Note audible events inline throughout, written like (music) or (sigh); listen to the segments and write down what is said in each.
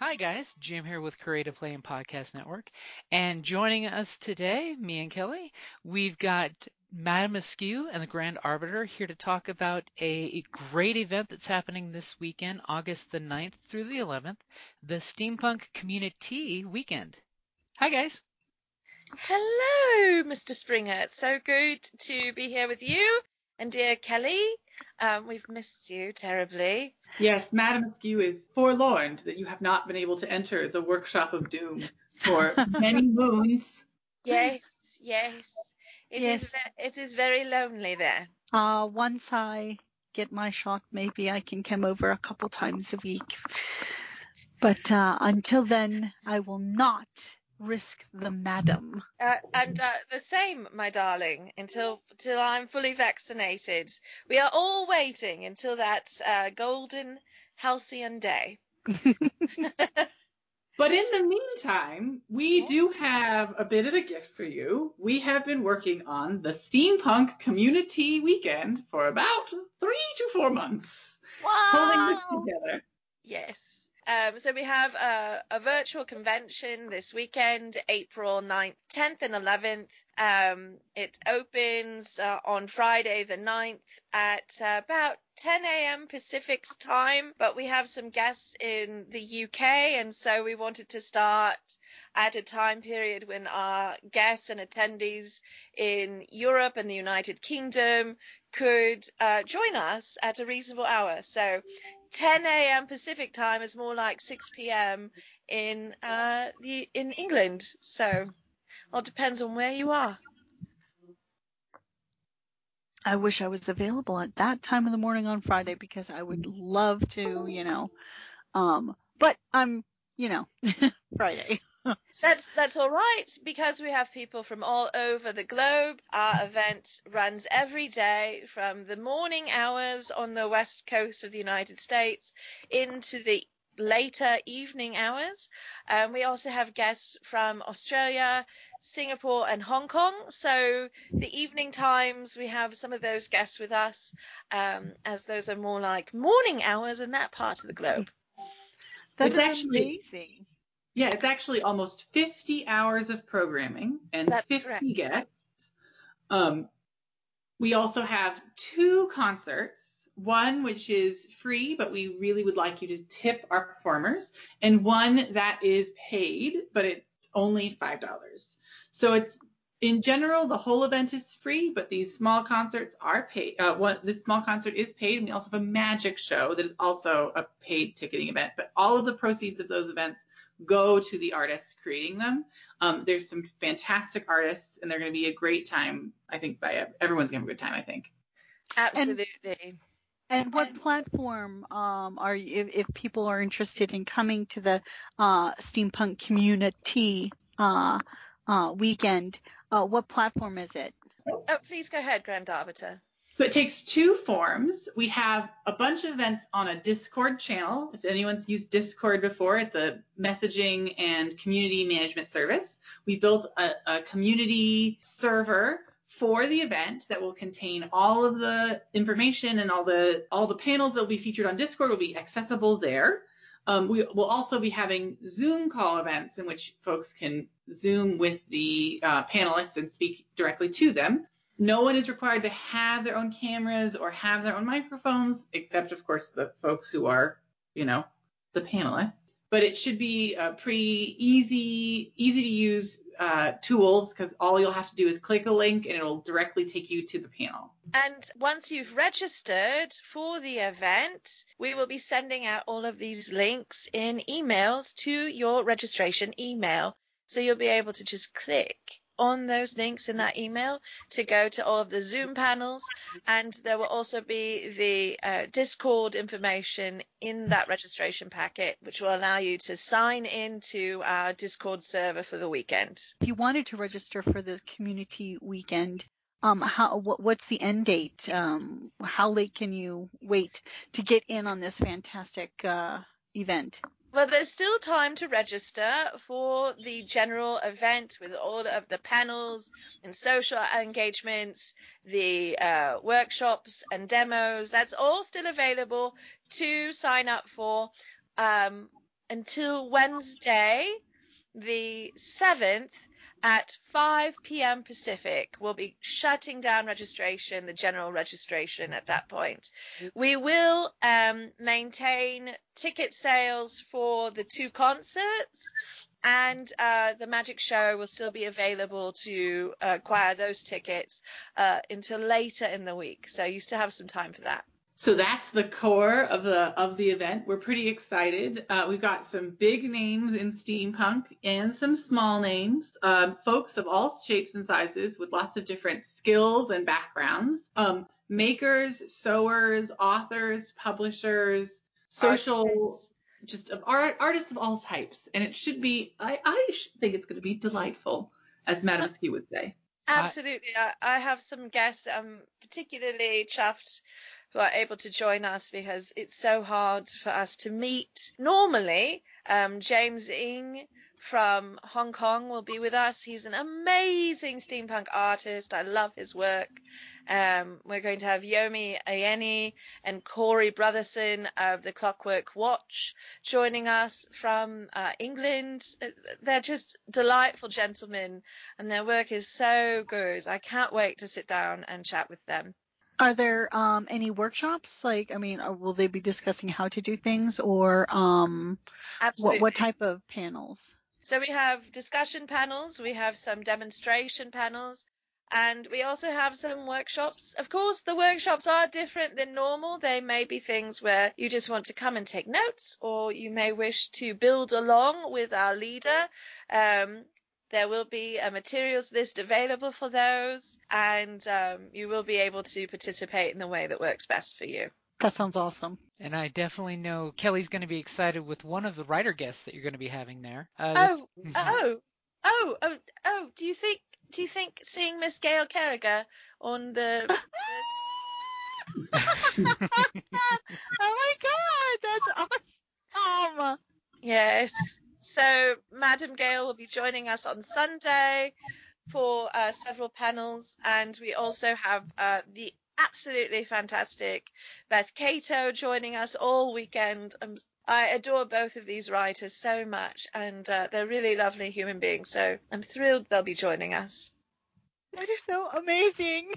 Hi guys, Jim here with Creative Play and Podcast Network, and joining us today, me and Kelly, we've got Madame Askew and the Grand Arbiter here to talk about a great event that's happening this weekend, August the 9th through the 11th, the Steampunk Community Weekend. Hi guys. Hello, Mr. Springer. It's so good to be here with you and dear Kelly. Um, we've missed you terribly. Yes, Madam Askew is forlorn that you have not been able to enter the workshop of doom for (laughs) many moons. Yes, yes. It Yes. is ve- it is very lonely there. Uh, once I get my shot, maybe I can come over a couple times a week. But uh, until then, I will not risk the madam. Uh, and uh, the same, my darling, until till I'm fully vaccinated. We are all waiting until that uh, golden halcyon day. (laughs) (laughs) But in the meantime, we do have a bit of a gift for you. We have been working on the Steampunk Community Weekend for about three to four months, pulling this together. Yes. Um, so we have a, a virtual convention this weekend, April 9th, 10th, and 11th. Um, it opens uh, on Friday the 9th at uh, about 10 a.m. Pacific's time, but we have some guests in the UK, and so we wanted to start at a time period when our guests and attendees in Europe and the United Kingdom could uh, join us at a reasonable hour. So 10 a.m. Pacific time is more like 6 p.m. in uh, the in England. So, it depends on where you are. I wish I was available at that time of the morning on Friday because I would love to, you know. Um, but I'm, you know, (laughs) Friday. That's that's all right because we have people from all over the globe. Our event runs every day from the morning hours on the west coast of the United States into the later evening hours. Um, we also have guests from Australia, Singapore, and Hong Kong. So the evening times we have some of those guests with us, um, as those are more like morning hours in that part of the globe. That's actually- amazing. Yeah, it's actually almost 50 hours of programming and That's 50 correct. guests. Um, we also have two concerts, one which is free, but we really would like you to tip our performers, and one that is paid, but it's only $5. So it's in general, the whole event is free, but these small concerts are paid. Uh, one, this small concert is paid, and we also have a magic show that is also a paid ticketing event. But all of the proceeds of those events go to the artists creating them. Um, there's some fantastic artists, and they're going to be a great time. I think by everyone's going to have a good time. I think. Absolutely. And what platform um, are you, if, if people are interested in coming to the uh, steampunk community uh, uh, weekend? Uh, what platform is it? Oh, please go ahead, Grand Arbiter. So it takes two forms. We have a bunch of events on a Discord channel. If anyone's used Discord before, it's a messaging and community management service. We built a, a community server for the event that will contain all of the information and all the all the panels that will be featured on Discord will be accessible there. Um, we will also be having Zoom call events in which folks can Zoom with the uh, panelists and speak directly to them. No one is required to have their own cameras or have their own microphones, except of course the folks who are, you know, the panelists. But it should be a pretty easy, easy to use uh, tools because all you'll have to do is click a link and it'll directly take you to the panel. And once you've registered for the event, we will be sending out all of these links in emails to your registration email. So you'll be able to just click on those links in that email to go to all of the Zoom panels. And there will also be the uh, Discord information in that registration packet, which will allow you to sign into our Discord server for the weekend. If you wanted to register for the community weekend, um, how what, what's the end date? Um, how late can you wait to get in on this fantastic uh, event? Well, there's still time to register for the general event with all of the panels and social engagements, the uh, workshops and demos. That's all still available to sign up for um, until Wednesday, the 7th at 5 p.m. Pacific. We'll be shutting down registration, the general registration at that point. We will um, maintain ticket sales for the two concerts. And uh, the magic show will still be available to acquire those tickets uh, until later in the week. So you still have some time for that. So that's the core of the of the event. We're pretty excited. Uh, we've got some big names in steampunk and some small names, um, folks of all shapes and sizes with lots of different skills and backgrounds. Um, makers, sewers, authors, publishers, social, Artists. just of art, artists of all types. And it should be. I I think it's going to be delightful, as Madame Askew would say. Absolutely. I, I have some guests I'm particularly chuffed who are able to join us because it's so hard for us to meet. Normally, um, James Ng from Hong Kong will be with us. He's an amazing steampunk artist. I love his work. Um, we're going to have Yomi Ayeni and Corey Brotherson of the Clockwork Watch joining us from uh, England. They're just delightful gentlemen, and their work is so good. I can't wait to sit down and chat with them. Are there um, any workshops? Like, I mean, uh, will they be discussing how to do things, or um, Absolutely. what what type of panels? So we have discussion panels, we have some demonstration panels, and we also have some workshops. Of course, the workshops are different than normal. They may be things where you just want to come and take notes, or you may wish to build along with our leader. Um, there will be a materials list available for those, and um, you will be able to participate in the way that works best for you. That sounds awesome. And I definitely know Kelly's going to be excited with one of the writer guests that you're going to be having there. Uh, Oh, oh, oh, oh, oh! Do you think? Do you think seeing Miss Gail Carriger on the, (laughs) the (laughs) oh my god, that's awesome. Yes. So Madam Gail will be joining us on Sunday for uh, several panels, and we also have uh, the absolutely fantastic Beth Cato joining us all weekend. Um, I adore both of these writers so much, and uh, they're really lovely human beings. So I'm thrilled they'll be joining us. That is so amazing.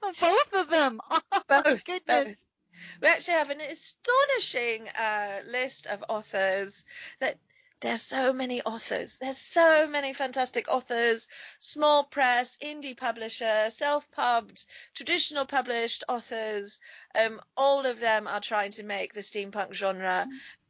(laughs) Both of them. Oh Both, goodness. both. We actually have an astonishing uh, list of authors that there's so many authors. There's so many fantastic authors, small press, indie publisher, self-pubbed, traditional published authors. Um, all of them are trying to make the steampunk genre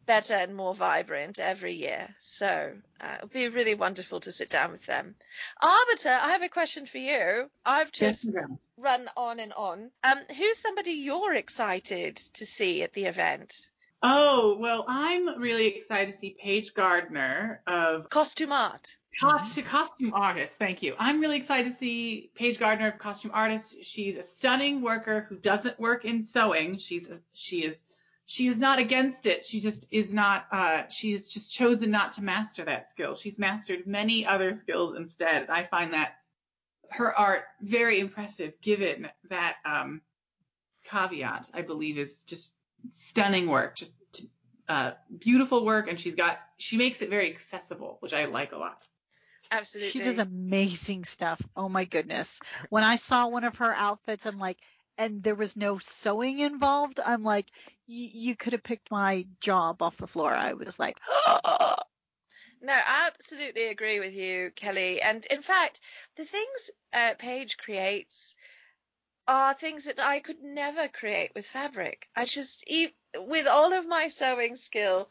better and more vibrant every year. So uh, it'll be really wonderful to sit down with them. Arbiter, I have a question for you. I've just Madame. run on and on. Um, who's somebody you're excited to see at the event? Oh, well, I'm really excited to see Paige Gardner of Costume art. Cost- costume artist. Thank you. I'm really excited to see Paige Gardner of costume artist. She's a stunning worker who doesn't work in sewing. She's a, she is she is not against it. She just is not. Uh, has just chosen not to master that skill. She's mastered many other skills instead. And I find that her art very impressive, given that um, caveat. I believe is just stunning work. Just uh, beautiful work, and she's got she makes it very accessible, which I like a lot. Absolutely. She does amazing stuff. Oh my goodness. When I saw one of her outfits, I'm like, and there was no sewing involved. I'm like, you could have picked my job off the floor. I was like, (gasps) No, I absolutely agree with you, Kelly. And in fact, the things uh, Paige creates are things that I could never create with fabric. I just, with all of my sewing skill,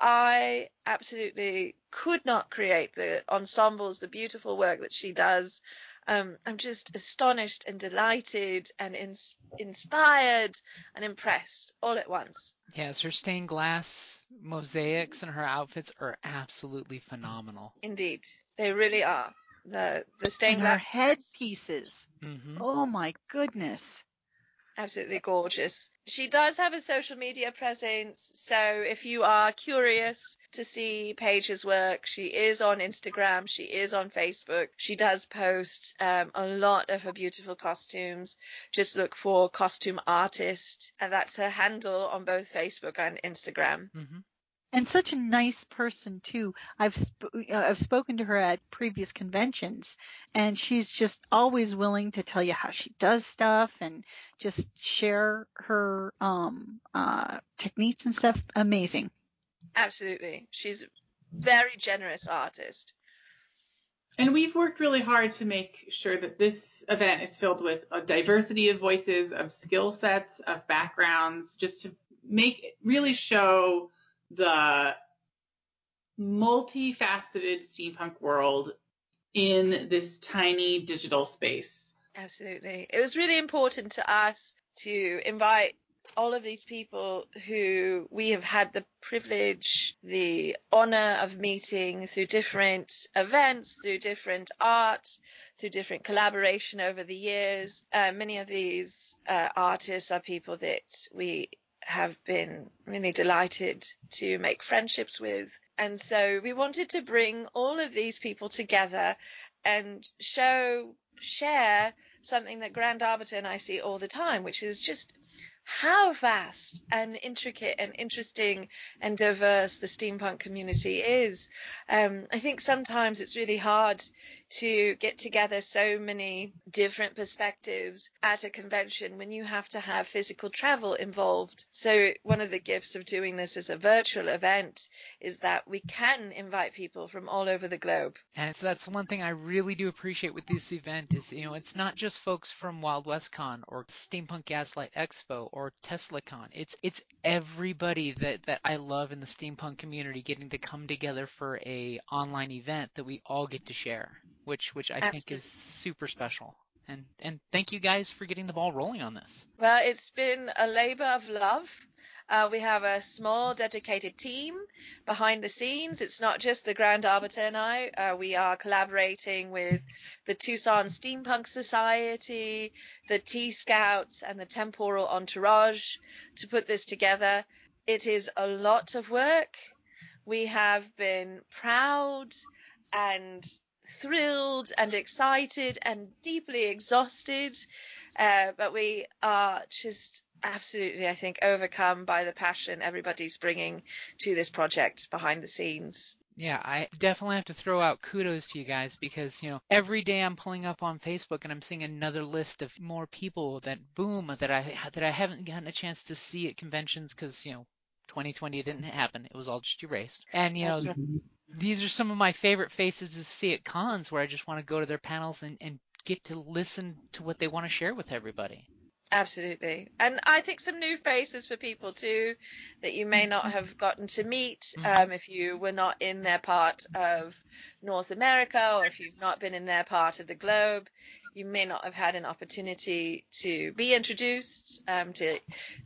I absolutely could not create the ensembles, the beautiful work that she does. Um, I'm just astonished and delighted and ins- inspired and impressed all at once. Yes, her stained glass mosaics and her outfits are absolutely phenomenal. Indeed, they really are. The the stained and glass her headpieces. hmm Oh my goodness. Absolutely gorgeous. She does have a social media presence, so if you are curious to see Paige's work, she is on Instagram, she is on Facebook. She does post um, a lot of her beautiful costumes. Just look for costume artist, and that's her handle on both Facebook and Instagram. hmm And such a nice person too. I've sp- uh, I've spoken to her at previous conventions, and she's just always willing to tell you how she does stuff and just share her um uh techniques and stuff. Amazing. Absolutely, she's a very generous artist. And we've worked really hard to make sure that this event is filled with a diversity of voices, of skill sets, of backgrounds, just to make really show the multifaceted steampunk world in this tiny digital space. Absolutely. It was really important to us to invite all of these people who we have had the privilege, the honor of meeting through different events, through different art, through different collaboration over the years. Uh, many of these uh, artists are people that we have been really delighted to make friendships with. And so we wanted to bring all of these people together and show, share something that Grand Arbiter and I see all the time, which is just how vast and intricate and interesting and diverse the steampunk community is. Um, I think sometimes it's really hard to get together so many different perspectives at a convention when you have to have physical travel involved. So one of the gifts of doing this as a virtual event is that we can invite people from all over the globe. And so that's one thing I really do appreciate with this event is, you know, it's not just folks from Wild West Con or Steampunk Gaslight Expo or TeslaCon. It's it's everybody that that I love in the steampunk community getting to come together for a online event that we all get to share, which which I think is super special. And and thank you guys for getting the ball rolling on this. Well, it's been a labor of love. Uh, we have a small dedicated team behind the scenes. It's not just the Grand Arbiter and I. Uh, we are collaborating with the Tucson Steampunk Society, the T Scouts, and the Temporal Entourage to put this together. It is a lot of work. We have been proud and thrilled and excited and deeply exhausted. Uh, but we are just absolutely, I think, overcome by the passion everybody's bringing to this project behind the scenes. Yeah, I definitely have to throw out kudos to you guys because, you know, every day I'm pulling up on Facebook and I'm seeing another list of more people that boom that I that I haven't gotten a chance to see at conventions because, you know, 2020 didn't happen. It was all just erased. And you know, right. these are some of my favorite faces to see at cons where I just want to go to their panels and, and get to listen to what they want to share with everybody. Absolutely. And I think some new faces for people too that you may not have gotten to meet Mhm. um, if you were not in their part of North America or if you've not been in their part of the globe. You may not have had an opportunity to be introduced, um, to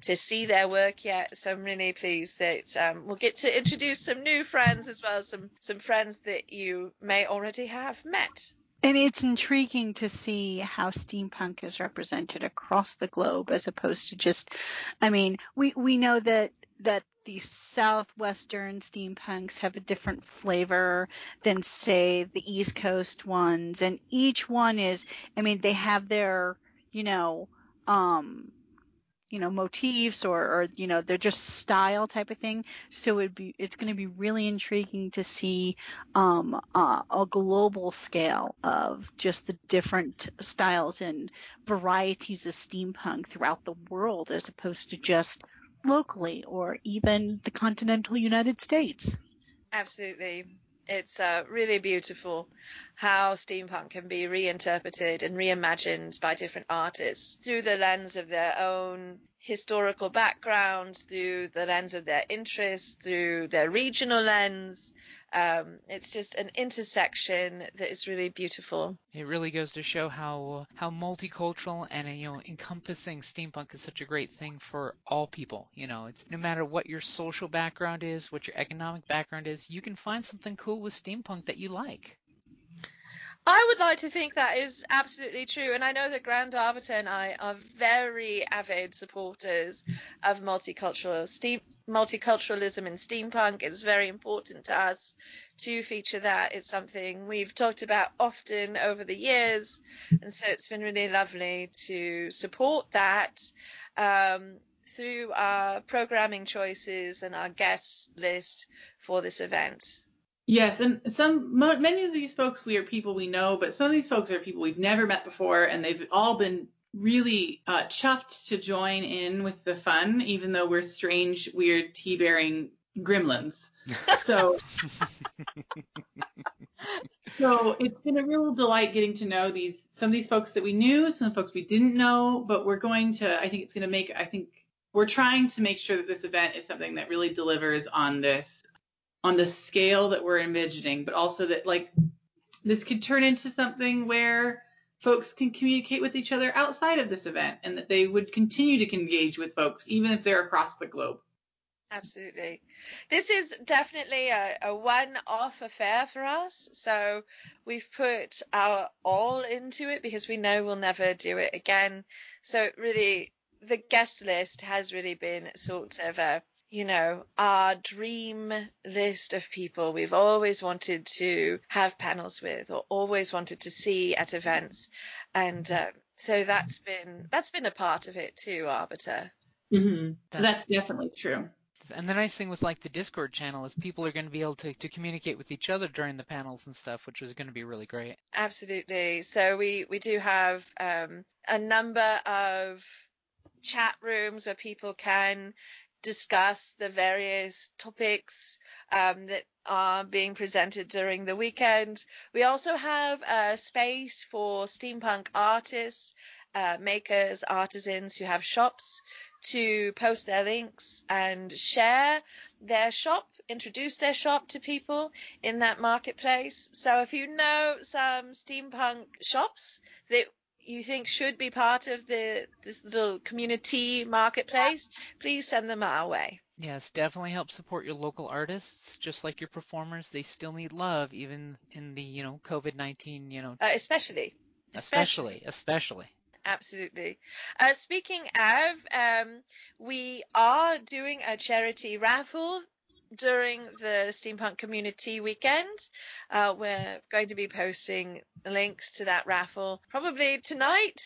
to see their work yet. So I'm really pleased that um, we'll get to introduce some new friends as well as some some friends that you may already have met. And it's intriguing to see how steampunk is represented across the globe as opposed to just I mean, we we know that that the southwestern steampunks have a different flavor than say the east coast ones. And each one is I mean, they have their, you know, um you know motifs or, or you know they're just style type of thing. So it'd be it's going to be really intriguing to see um, uh, a global scale of just the different styles and varieties of steampunk throughout the world as opposed to just locally or even the continental United States. Absolutely. It's uh, really beautiful how steampunk can be reinterpreted and reimagined by different artists through the lens of their own historical background, through the lens of their interests, through their regional lens, um, it's just an intersection that is really beautiful. It really goes to show how how multicultural and you know encompassing steampunk is such a great thing for all people. You know, it's no matter what your social background is, what your economic background is, you can find something cool with steampunk that you like. I would like to think that is absolutely true. And I know that Grand Arbiter and I are very avid supporters of multicultural steam, multiculturalism in steampunk. It's very important to us to feature that. It's something we've talked about often over the years. And so it's been really lovely to support that um, through our programming choices and our guest list for this event. Yes, and some many of these folks we are people we know, but some of these folks are people we've never met before, and they've all been really uh, chuffed to join in with the fun, even though we're strange, weird, tea-bearing gremlins. (laughs) So, so it's been a real delight getting to know these some of these folks that we knew, some folks we didn't know, but we're going to. I think it's going to make. I think we're trying to make sure that this event is something that really delivers on this on the scale that we're envisioning, but also that like this could turn into something where folks can communicate with each other outside of this event and that they would continue to engage with folks even if they're across the globe. Absolutely. This is definitely a, a one off affair for us. So we've put our all into it because we know we'll never do it again. So really, the guest list has really been sort of a you know, our dream list of people we've always wanted to have panels with or always wanted to see at events. And uh, so that's been that's been a part of it too, Arbiter. Mm-hmm. That's, that's definitely true. And the nice thing with like the Discord channel is people are going to be able to, to communicate with each other during the panels and stuff, which is going to be really great. Absolutely. So we we do have um, a number of chat rooms where people can discuss the various topics um, that are being presented during the weekend. We also have a space for steampunk artists, uh, makers, artisans who have shops to post their links and share their shop, introduce their shop to people in that marketplace. So if you know some steampunk shops that you think should be part of the this little community marketplace, please send them our way. Yes, definitely help support your local artists, just like your performers. They still need love, even in the you know COVID nineteen you know. Uh, especially, especially, especially. Absolutely. Uh, speaking of, um, we are doing a charity raffle during the Steampunk Community Weekend. Uh, we're going to be posting links to that raffle probably tonight.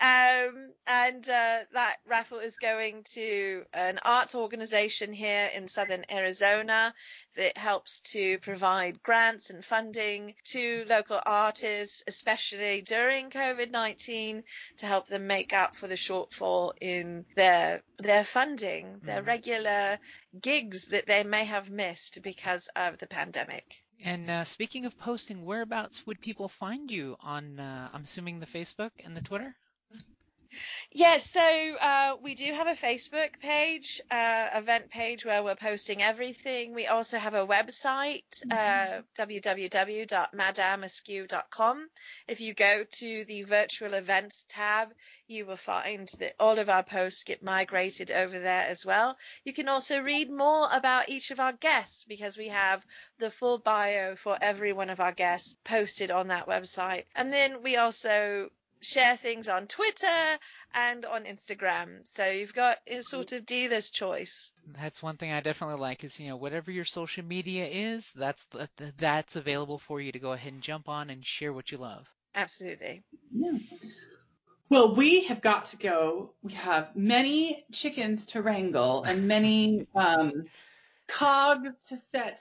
Um, and uh, that raffle is going to an arts organization here in southern Arizona that helps to provide grants and funding to local artists, especially during COVID 19, to help them make up for the shortfall in their their funding, their mm. regular gigs that they may have missed because of the pandemic. And uh, speaking of posting, whereabouts would people find you on? Uh, I'm assuming the Facebook and the Twitter. Yes, so uh, we do have a Facebook page, uh, event page where we're posting everything. We also have a website, uh, www.madameaskew.com. If you go to the virtual events tab, you will find that all of our posts get migrated over there as well. You can also read more about each of our guests because we have the full bio for every one of our guests posted on that website. And then we also share things on Twitter and on Instagram. So you've got a sort of dealer's choice. That's one thing I definitely like is, you know, whatever your social media is, that's that's available for you to go ahead and jump on and share what you love. Absolutely. Yeah. Well, we have got to go. We have many chickens to wrangle and many (laughs) um, cogs to set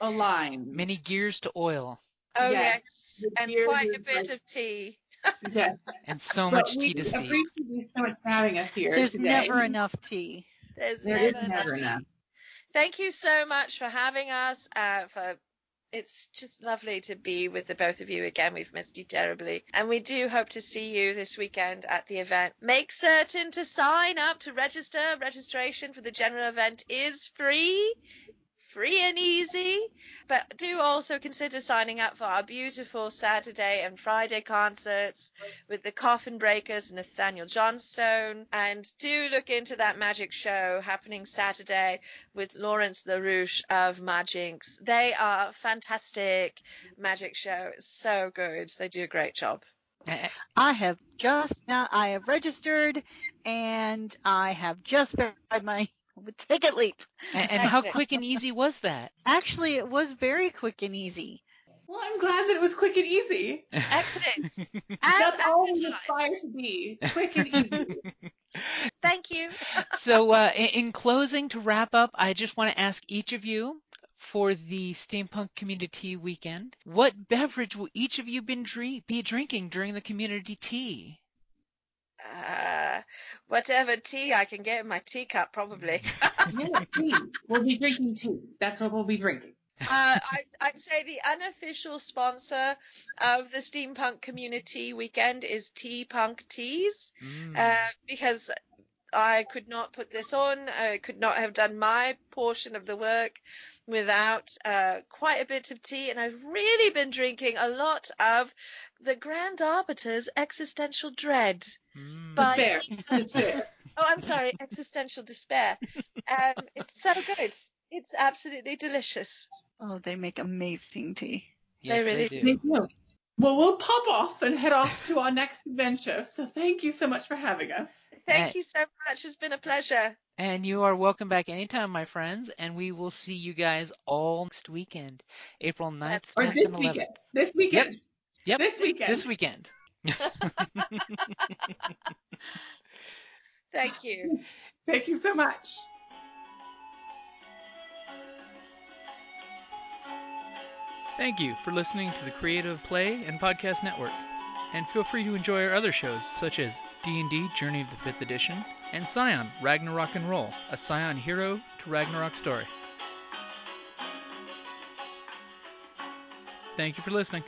aligned. Many gears to oil. Oh Yes, yes, and beard quite a bit like- of tea. Yes. And so But much tea to see. appreciate you so much for having us here There's today. never enough tea. There's There never is never tea. enough. Thank you so much for having us. Uh, for it's just lovely to be with the both of you again. We've missed you terribly, and we do hope to see you this weekend at the event. Make certain to sign up to register. Registration for the general event is free. Free and easy, but do also consider signing up for our beautiful Saturday and Friday concerts with the Coffin Breakers and Nathaniel Johnstone. And do look into that magic show happening Saturday with Lawrence LaRouche of Magicks. They are fantastic magic show. So good. They do a great job. I have just now, I have registered and I have just verified my (laughs) TicketLeap. And, and how quick and easy was that? (laughs) Actually, it was very quick and easy. Well, I'm glad that it was quick and easy. (laughs) Excellent. As That's all we aspire to be. Quick and easy. Thank you. so, uh, in, in closing, to wrap up, I just want to ask each of you for the Steampunk Community Weekend, what beverage will each of you been drink, be drinking during the community tea? Uh, whatever tea I can get in my teacup, probably. (laughs) yeah, tea. We'll be drinking tea. That's what we'll be drinking. uh, I, I'd say the unofficial sponsor of the Steampunk Community Weekend is Tea Punk Teas, Mm. uh, because I could not put this on. I could not have done my portion of the work without uh, quite a bit of tea, and I've really been drinking a lot of the Grand Arbiter's Existential Dread. Mm. By Despair. (laughs) Despair. Oh, I'm sorry, existential despair. Um, it's so good. It's absolutely delicious. Oh, they make amazing tea. yes, really they do. do. Well, we'll pop off and head off to our next adventure. So thank you so much for having us. Thank Eh. you so much. It's been a pleasure. And you are welcome back anytime, my friends, and we will see you guys all next weekend, April 9th, That's- Or 10th, this and 11th. weekend. This weekend. Yep. This weekend. This weekend. (laughs) Thank you. Thank you so much. Thank you for listening to the Creative Play and Podcast Network. And feel free to enjoy our other shows such as D&D Journey of the 5th Edition and Scion Ragnarok and Roll, a Scion hero to Ragnarok story. Thank you for listening.